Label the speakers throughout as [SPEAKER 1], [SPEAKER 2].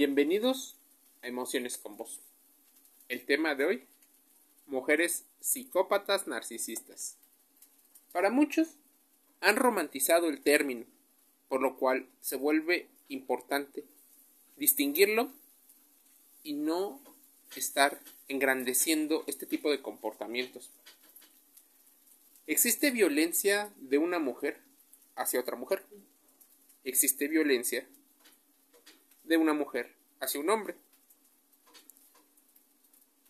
[SPEAKER 1] Bienvenidos a Emociones con Vos. El tema de hoy, mujeres psicópatas narcisistas. Para muchos, han romantizado el término, por lo cual se vuelve importante distinguirlo y no estar engrandeciendo este tipo de comportamientos. Existe violencia de una mujer hacia otra mujer. Existe violencia de una mujer hacia un hombre.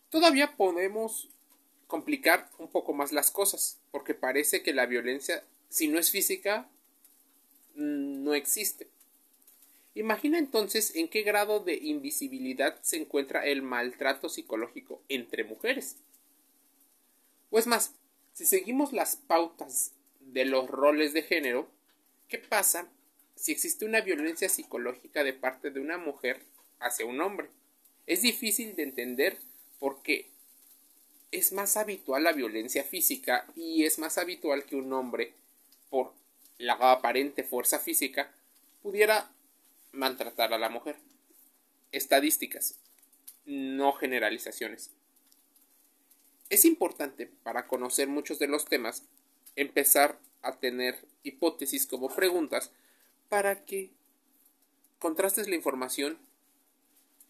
[SPEAKER 1] Todavía podemos complicar un poco más las cosas, porque parece que la violencia, si no es física, no existe. Imagina entonces en qué grado de invisibilidad se encuentra el maltrato psicológico entre mujeres. Pues más, si seguimos las pautas de los roles de género, ¿qué pasa si existe una violencia psicológica de parte de una mujer hacia un hombre? Es difícil de entender porque es más habitual la violencia física y es más habitual que un hombre, por la aparente fuerza física, pudiera maltratar a la mujer. Estadísticas, no generalizaciones. Es importante para conocer muchos de los temas empezar a tener hipótesis como preguntas para que contrastes la información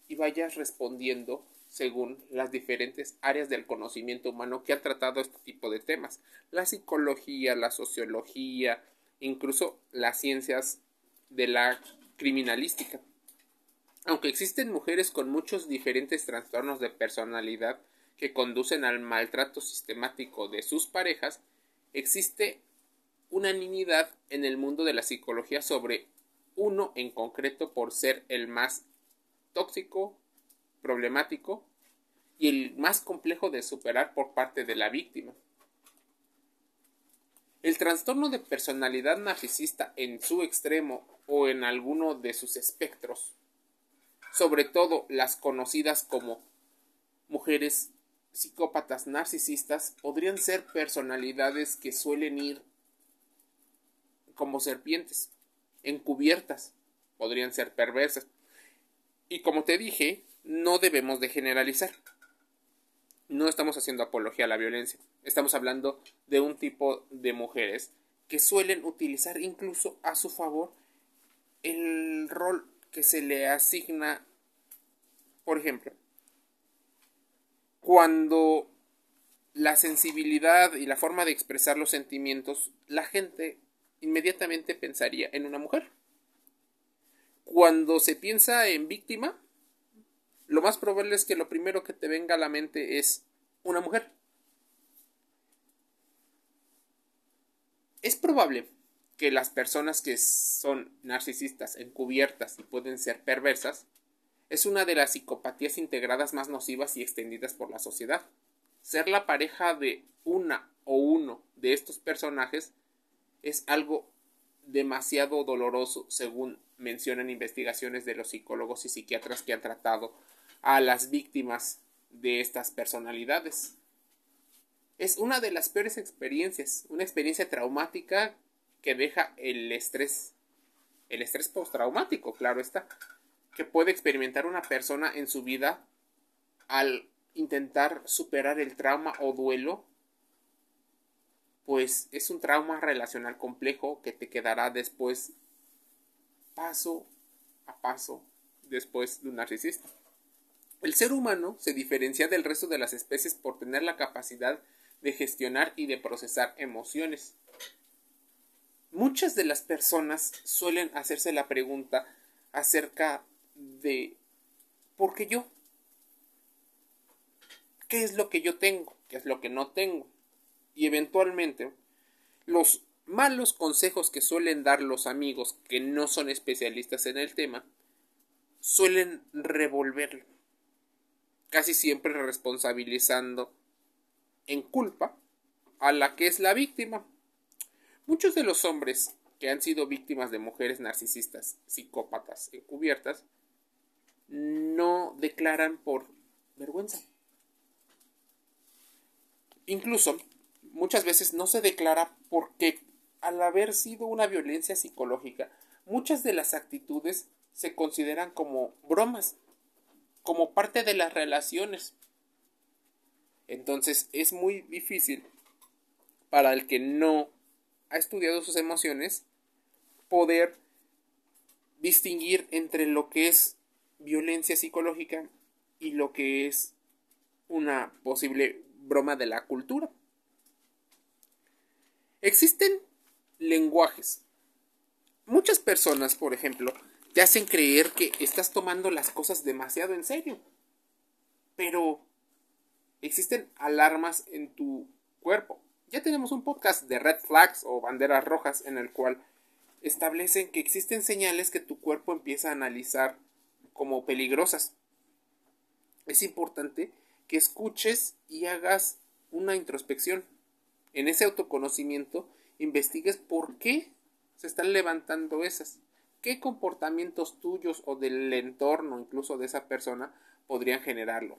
[SPEAKER 1] y vayas respondiendo según las diferentes áreas del conocimiento humano que han tratado este tipo de temas. La psicología, la sociología, incluso las ciencias de la criminalística. Aunque existen mujeres con muchos diferentes trastornos de personalidad que conducen al maltrato sistemático de sus parejas, existe unanimidad en el mundo de la psicología sobre uno en concreto por ser el más tóxico, problemático y el más complejo de superar por parte de la víctima. El trastorno de personalidad narcisista en su extremo o en alguno de sus espectros, sobre todo las conocidas como mujeres psicópatas narcisistas, podrían ser personalidades que suelen ir como serpientes, encubiertas, podrían ser perversas. Y como te dije, no debemos de generalizar. No estamos haciendo apología a la violencia. Estamos hablando de un tipo de mujeres que suelen utilizar incluso a su favor el rol que se le asigna, por ejemplo, cuando la sensibilidad y la forma de expresar los sentimientos, la gente inmediatamente pensaría en una mujer. Cuando se piensa en víctima, lo más probable es que lo primero que te venga a la mente es una mujer. Es probable que las personas que son narcisistas, encubiertas y pueden ser perversas, es una de las psicopatías integradas más nocivas y extendidas por la sociedad. Ser la pareja de una o uno de estos personajes es algo demasiado doloroso, según mencionan investigaciones de los psicólogos y psiquiatras que han tratado a las víctimas de estas personalidades. Es una de las peores experiencias, una experiencia traumática que deja el estrés, el estrés postraumático, claro está, que puede experimentar una persona en su vida al intentar superar el trauma o duelo, pues es un trauma relacional complejo que te quedará después paso a paso después de un narcisista. El ser humano se diferencia del resto de las especies por tener la capacidad de gestionar y de procesar emociones. Muchas de las personas suelen hacerse la pregunta acerca de ¿por qué yo? ¿Qué es lo que yo tengo? ¿Qué es lo que no tengo? Y eventualmente los malos consejos que suelen dar los amigos que no son especialistas en el tema suelen revolverlo, casi siempre responsabilizando en culpa a la que es la víctima. Muchos de los hombres que han sido víctimas de mujeres narcisistas, psicópatas, encubiertas, no declaran por vergüenza. Incluso, muchas veces no se declara porque al haber sido una violencia psicológica, muchas de las actitudes se consideran como bromas, como parte de las relaciones. Entonces es muy difícil para el que no ha estudiado sus emociones poder distinguir entre lo que es violencia psicológica y lo que es una posible broma de la cultura. Existen lenguajes. Muchas personas, por ejemplo, te hacen creer que estás tomando las cosas demasiado en serio. Pero existen alarmas en tu cuerpo. Ya tenemos un podcast de red flags o banderas rojas en el cual establecen que existen señales que tu cuerpo empieza a analizar como peligrosas. Es importante que escuches y hagas una introspección. En ese autoconocimiento investigues por qué se están levantando esas. ¿Qué comportamientos tuyos o del entorno, incluso de esa persona, podrían generarlo?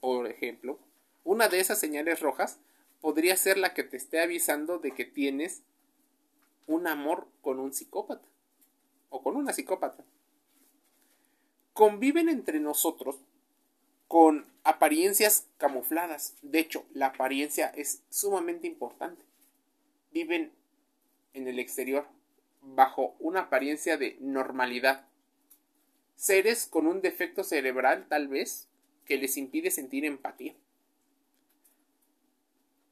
[SPEAKER 1] Por ejemplo, una de esas señales rojas podría ser la que te esté avisando de que tienes un amor con un psicópata o con una psicópata. Conviven entre nosotros con apariencias camufladas. De hecho, la apariencia es sumamente importante. Viven en el exterior bajo una apariencia de normalidad. Seres con un defecto cerebral tal vez que les impide sentir empatía.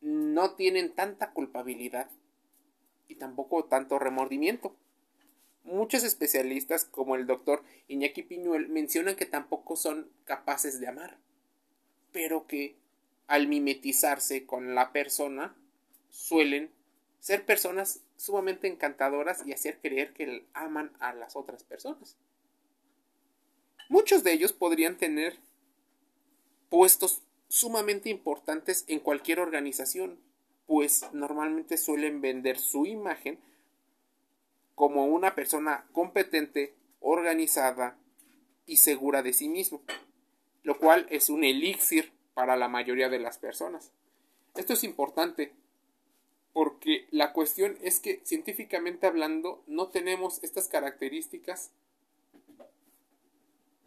[SPEAKER 1] No tienen tanta culpabilidad y tampoco tanto remordimiento. Muchos especialistas, como el doctor Iñaki Piñuel, mencionan que tampoco son capaces de amar, pero que al mimetizarse con la persona suelen ser personas sumamente encantadoras y hacer creer que aman a las otras personas. Muchos de ellos podrían tener puestos sumamente importantes en cualquier organización, pues normalmente suelen vender su imagen como una persona competente, organizada y segura de sí mismo, lo cual es un elixir para la mayoría de las personas. Esto es importante porque la cuestión es que científicamente hablando no tenemos estas características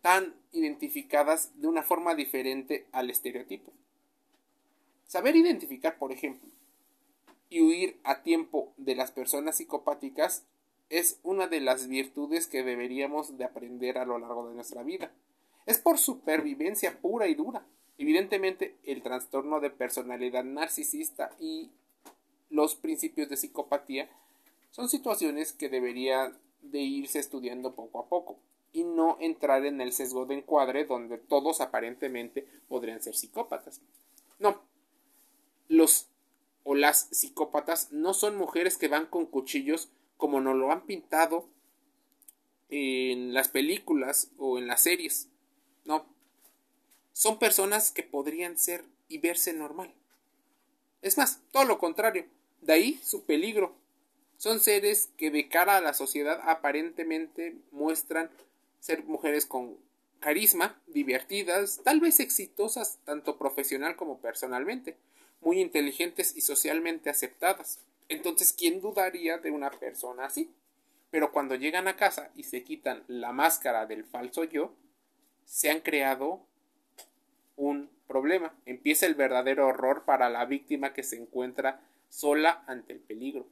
[SPEAKER 1] tan identificadas de una forma diferente al estereotipo. Saber identificar, por ejemplo, y huir a tiempo de las personas psicopáticas es una de las virtudes que deberíamos de aprender a lo largo de nuestra vida. Es por supervivencia pura y dura. Evidentemente, el trastorno de personalidad narcisista y los principios de psicopatía son situaciones que debería de irse estudiando poco a poco y no entrar en el sesgo de encuadre donde todos aparentemente podrían ser psicópatas. No, los o las psicópatas no son mujeres que van con cuchillos como nos lo han pintado en las películas o en las series. No, son personas que podrían ser y verse normal. Es más, todo lo contrario, de ahí su peligro. Son seres que de cara a la sociedad aparentemente muestran ser mujeres con carisma, divertidas, tal vez exitosas tanto profesional como personalmente, muy inteligentes y socialmente aceptadas. Entonces, ¿quién dudaría de una persona así? Pero cuando llegan a casa y se quitan la máscara del falso yo, se han creado un problema. Empieza el verdadero horror para la víctima que se encuentra sola ante el peligro.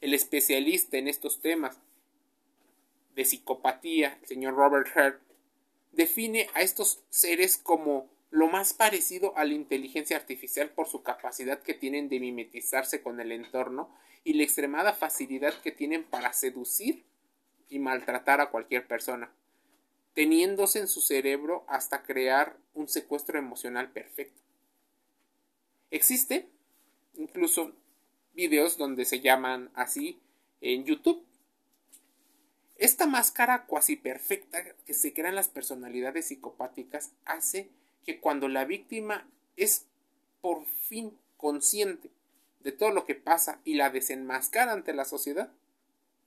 [SPEAKER 1] El especialista en estos temas de psicopatía, el señor Robert Hurt, define a estos seres como lo más parecido a la inteligencia artificial por su capacidad que tienen de mimetizarse con el entorno y la extremada facilidad que tienen para seducir y maltratar a cualquier persona, teniéndose en su cerebro hasta crear un secuestro emocional perfecto. Existe incluso videos donde se llaman así en YouTube esta máscara cuasi perfecta que se crean las personalidades psicopáticas hace que cuando la víctima es por fin consciente de todo lo que pasa y la desenmascara ante la sociedad,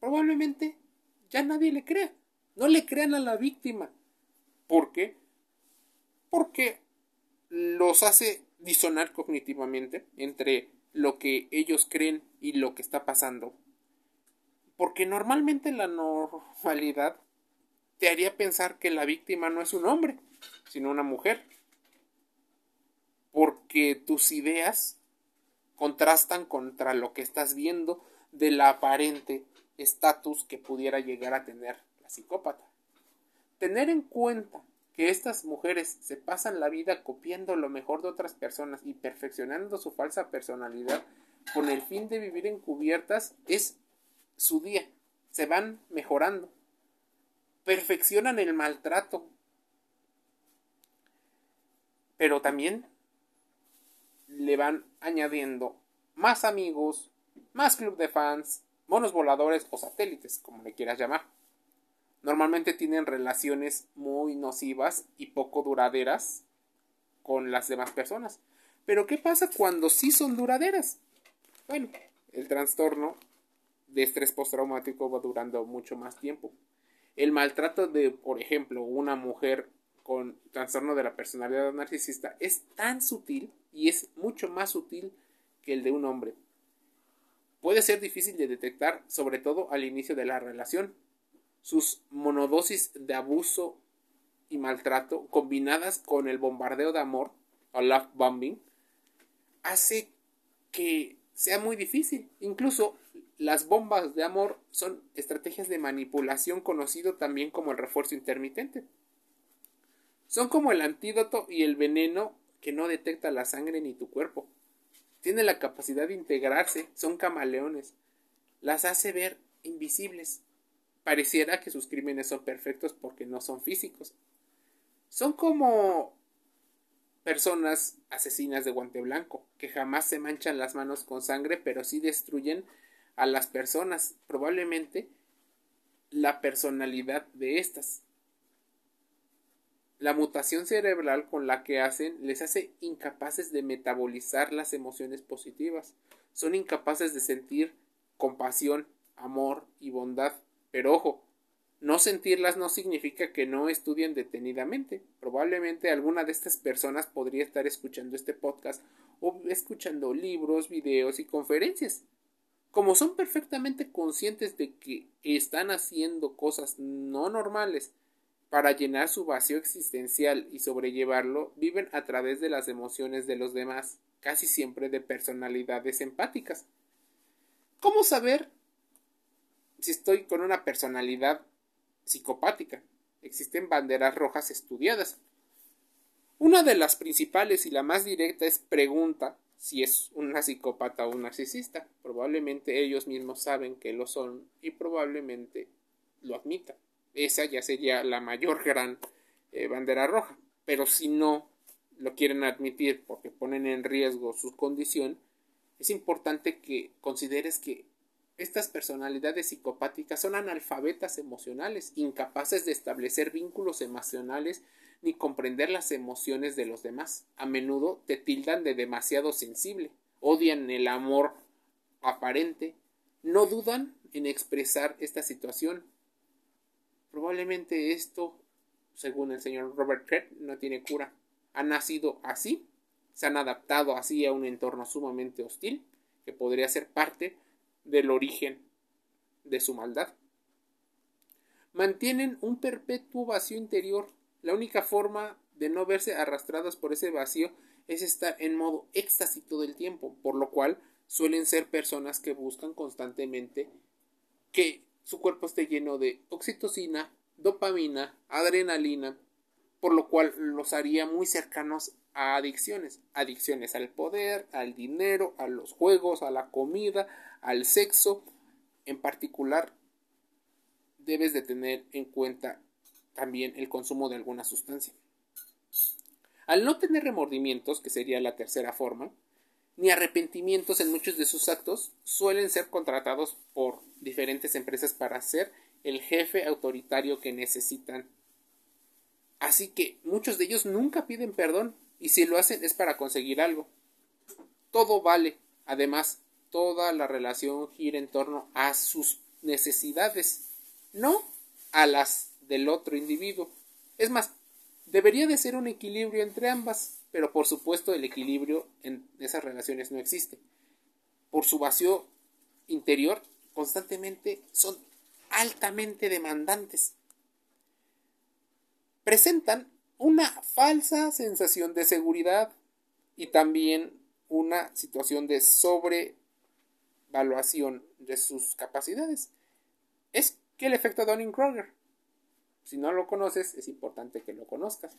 [SPEAKER 1] probablemente ya nadie le crea. No le crean a la víctima. ¿Por qué? Porque los hace disonar cognitivamente entre lo que ellos creen y lo que está pasando porque normalmente la normalidad te haría pensar que la víctima no es un hombre, sino una mujer. Porque tus ideas contrastan contra lo que estás viendo del aparente estatus que pudiera llegar a tener psicópata. Tener en cuenta que estas mujeres se pasan la vida copiando lo mejor de otras personas y perfeccionando su falsa personalidad con el fin de vivir encubiertas es su día. Se van mejorando. Perfeccionan el maltrato. Pero también le van añadiendo más amigos, más club de fans, monos voladores o satélites, como le quieras llamar. Normalmente tienen relaciones muy nocivas y poco duraderas con las demás personas. Pero ¿qué pasa cuando sí son duraderas? Bueno, el trastorno de estrés postraumático va durando mucho más tiempo. El maltrato de, por ejemplo, una mujer con trastorno de la personalidad narcisista es tan sutil y es mucho más sutil que el de un hombre. Puede ser difícil de detectar, sobre todo al inicio de la relación. Sus monodosis de abuso y maltrato, combinadas con el bombardeo de amor, o love bombing, hace que sea muy difícil. Incluso las bombas de amor son estrategias de manipulación conocido también como el refuerzo intermitente. Son como el antídoto y el veneno que no detecta la sangre ni tu cuerpo. Tiene la capacidad de integrarse, son camaleones. Las hace ver invisibles. Pareciera que sus crímenes son perfectos porque no son físicos. Son como personas asesinas de guante blanco, que jamás se manchan las manos con sangre, pero sí destruyen a las personas, probablemente la personalidad de estas. La mutación cerebral con la que hacen les hace incapaces de metabolizar las emociones positivas. Son incapaces de sentir compasión, amor y bondad. Pero ojo, no sentirlas no significa que no estudien detenidamente. Probablemente alguna de estas personas podría estar escuchando este podcast o escuchando libros, videos y conferencias. Como son perfectamente conscientes de que están haciendo cosas no normales para llenar su vacío existencial y sobrellevarlo, viven a través de las emociones de los demás, casi siempre de personalidades empáticas. ¿Cómo saber si estoy con una personalidad psicopática? Existen banderas rojas estudiadas. Una de las principales y la más directa es pregunta si es una psicópata o un narcisista. Probablemente ellos mismos saben que lo son y probablemente lo admitan esa ya sería la mayor gran eh, bandera roja. Pero si no lo quieren admitir porque ponen en riesgo su condición, es importante que consideres que estas personalidades psicopáticas son analfabetas emocionales, incapaces de establecer vínculos emocionales ni comprender las emociones de los demás. A menudo te tildan de demasiado sensible, odian el amor aparente, no dudan en expresar esta situación, Probablemente esto, según el señor Robert Trett, no tiene cura. Han nacido así, se han adaptado así a un entorno sumamente hostil, que podría ser parte del origen de su maldad. Mantienen un perpetuo vacío interior. La única forma de no verse arrastrados por ese vacío es estar en modo éxtasis todo el tiempo, por lo cual suelen ser personas que buscan constantemente que su cuerpo esté lleno de oxitocina, dopamina, adrenalina, por lo cual los haría muy cercanos a adicciones, adicciones al poder, al dinero, a los juegos, a la comida, al sexo. En particular, debes de tener en cuenta también el consumo de alguna sustancia. Al no tener remordimientos, que sería la tercera forma, ni arrepentimientos en muchos de sus actos, suelen ser contratados por diferentes empresas para ser el jefe autoritario que necesitan. Así que muchos de ellos nunca piden perdón y si lo hacen es para conseguir algo. Todo vale. Además, toda la relación gira en torno a sus necesidades, no a las del otro individuo. Es más, debería de ser un equilibrio entre ambas, pero por supuesto el equilibrio en esas relaciones no existe. Por su vacío interior constantemente son altamente demandantes. presentan una falsa sensación de seguridad y también una situación de de sus capacidades. Es que el efecto Dunning-Kruger. Si no lo conoces, es importante que lo conozcas.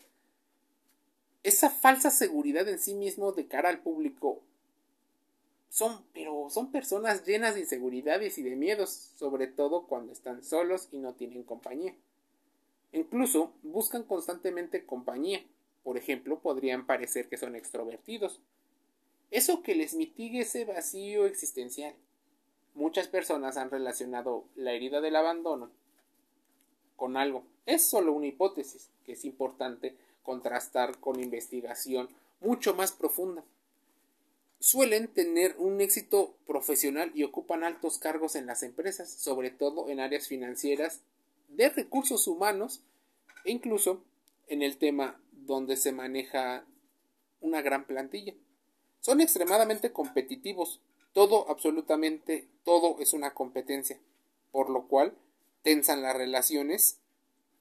[SPEAKER 1] Esa falsa seguridad en sí mismo de cara al público son, pero son personas llenas de inseguridades y de miedos, sobre todo cuando están solos y no tienen compañía. Incluso buscan constantemente compañía. Por ejemplo, podrían parecer que son extrovertidos. Eso que les mitigue ese vacío existencial. Muchas personas han relacionado la herida del abandono con algo. Es solo una hipótesis que es importante contrastar con investigación mucho más profunda. Suelen tener un éxito profesional y ocupan altos cargos en las empresas, sobre todo en áreas financieras de recursos humanos e incluso en el tema donde se maneja una gran plantilla. Son extremadamente competitivos. Todo, absolutamente todo es una competencia, por lo cual tensan las relaciones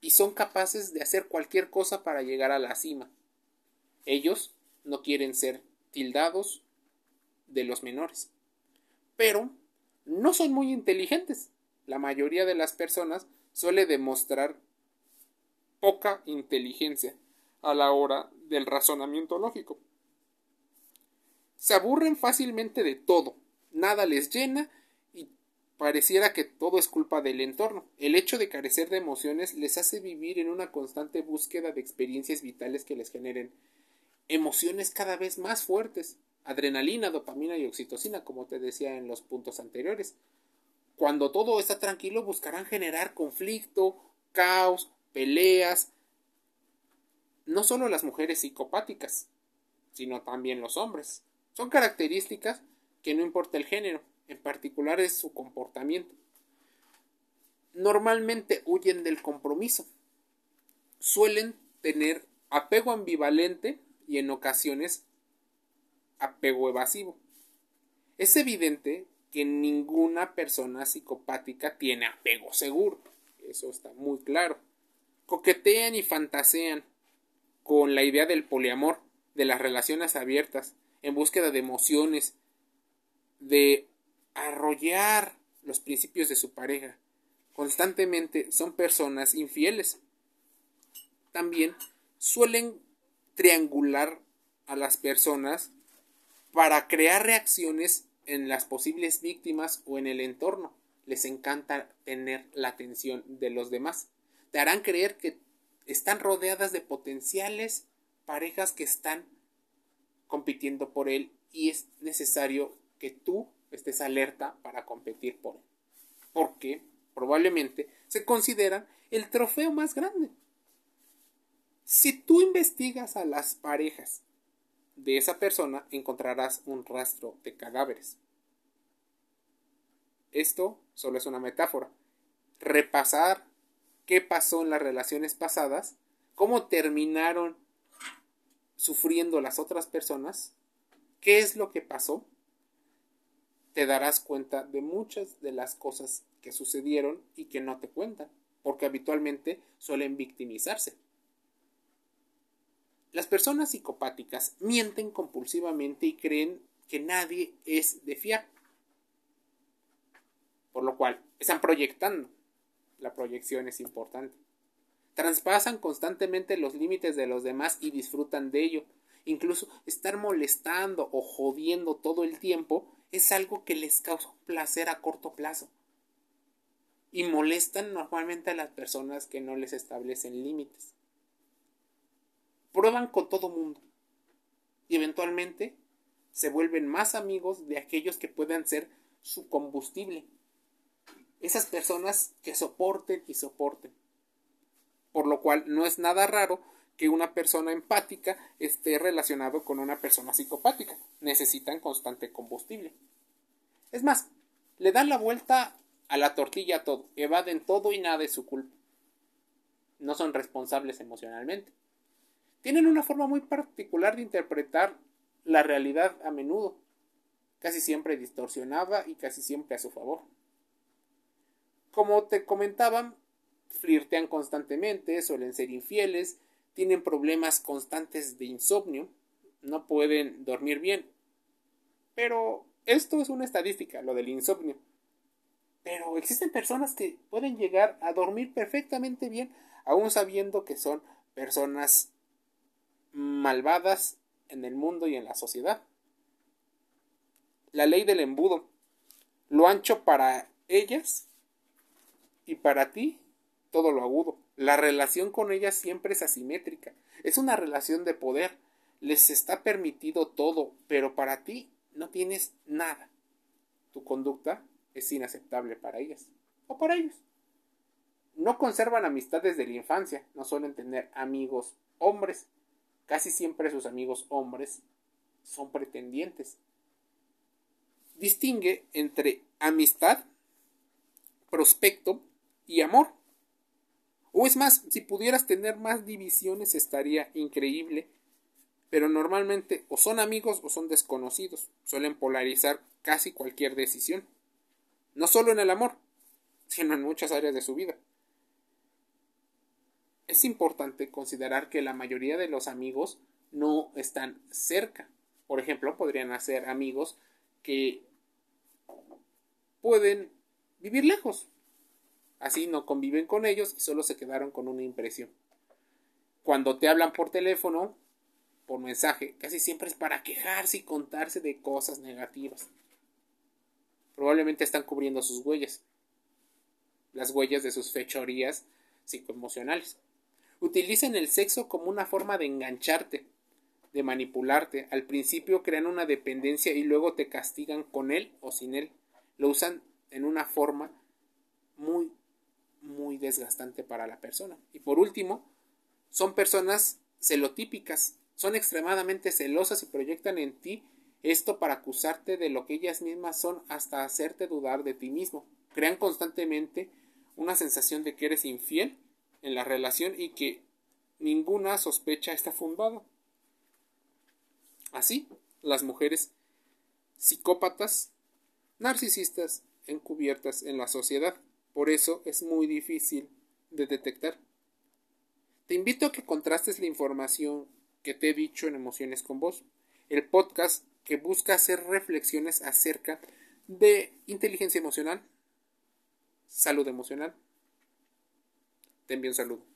[SPEAKER 1] y son capaces de hacer cualquier cosa para llegar a la cima. Ellos no quieren ser tildados de los menores. Pero no son muy inteligentes. La mayoría de las personas suele demostrar poca inteligencia a la hora del razonamiento lógico. Se aburren fácilmente de todo, nada les llena y pareciera que todo es culpa del entorno. El hecho de carecer de emociones les hace vivir en una constante búsqueda de experiencias vitales que les generen emociones cada vez más fuertes, adrenalina, dopamina y oxitocina, como te decía en los puntos anteriores. Cuando todo está tranquilo buscarán generar conflicto, caos, peleas, no solo las mujeres psicopáticas, sino también los hombres. Son características que no importa el género, en particular es su comportamiento. Normalmente huyen del compromiso. Suelen tener apego ambivalente y en ocasiones apego evasivo. Es evidente que ninguna persona psicopática tiene apego seguro. Eso está muy claro coquetean y fantasean con la idea del poliamor, de las relaciones abiertas, en búsqueda de emociones, de arrollar los principios de su pareja. Constantemente son personas infieles. También suelen triangular a las personas para crear reacciones en las posibles víctimas o en el entorno. Les encanta tener la atención de los demás te harán creer que están rodeadas de potenciales parejas que están compitiendo por él y es necesario que tú estés alerta para competir por él. Porque probablemente se considera el trofeo más grande. Si tú investigas a las parejas de esa persona, encontrarás un rastro de cadáveres. Esto solo es una metáfora. Repasar qué pasó en las relaciones pasadas, cómo terminaron sufriendo las otras personas, qué es lo que pasó, te darás cuenta de muchas de las cosas que sucedieron y que no te cuentan, porque habitualmente suelen victimizarse. Las personas psicopáticas mienten compulsivamente y creen que nadie es de fiar, por lo cual están proyectando la proyección es importante. Traspasan constantemente los límites de los demás y disfrutan de ello. Incluso estar molestando o jodiendo todo el tiempo es algo que les causa placer a corto plazo. Y molestan normalmente a las personas que no les establecen límites. Prueban con todo mundo. Y eventualmente se vuelven más amigos de aquellos que puedan ser su combustible esas personas que soporten y soporten. Por lo cual no es nada raro que una persona empática esté relacionado con una persona psicopática. Necesitan constante combustible. Es más, le dan la vuelta a la tortilla a todo, evaden todo y nada es su culpa. No son responsables emocionalmente. Tienen una forma muy particular de interpretar la realidad a menudo, casi siempre distorsionada y casi siempre a su favor. Como te comentaban, flirtean constantemente, suelen ser infieles, tienen problemas constantes de insomnio, no pueden dormir bien. Pero esto es una estadística, lo del insomnio. Pero existen personas que pueden llegar a dormir perfectamente bien, aún sabiendo que son personas malvadas en el mundo y en la sociedad. La ley del embudo. Lo ancho para ellas y para ti todo lo agudo. La relación con ellas siempre es asimétrica. Es una relación de poder. Les está permitido todo, pero para ti no tienes nada. Tu conducta es inaceptable para ellas o para ellos. No conservan amistad desde la infancia, no suelen tener amigos hombres. Casi siempre sus amigos hombres son pretendientes. Distingue entre amistad, prospecto y amor. O es más, si pudieras tener más divisiones estaría increíble, pero normalmente o son amigos o son desconocidos, suelen polarizar casi cualquier decisión, no solo en el amor, sino en muchas áreas de su vida. Es importante considerar que la mayoría de los amigos no están cerca. Por ejemplo, podrían ser amigos que pueden vivir lejos, Así no conviven con ellos y solo se quedaron con una impresión. Cuando te hablan por teléfono, por mensaje, casi siempre es para quejarse y contarse de cosas negativas. Probablemente están cubriendo sus huellas, las huellas de sus fechorías psicoemocionales. Utilizan el sexo como una forma de engancharte, de manipularte. Al principio crean una dependencia y luego te castigan con él o sin él. Lo usan en una forma muy muy desgastante para la persona. Y por último, son personas celotípicas, son extremadamente celosas y proyectan en ti esto para acusarte de lo que ellas mismas son hasta hacerte dudar de ti mismo. Crean constantemente una sensación de que eres infiel en la relación y que ninguna sospecha está fundada. Así, las mujeres psicópatas, narcisistas, encubiertas en la sociedad por eso es muy difícil de detectar. Te invito a que contrastes la información que te he dicho en Emociones con Vos, el podcast que busca hacer reflexiones acerca de inteligencia emocional, salud emocional. Te envío un saludo.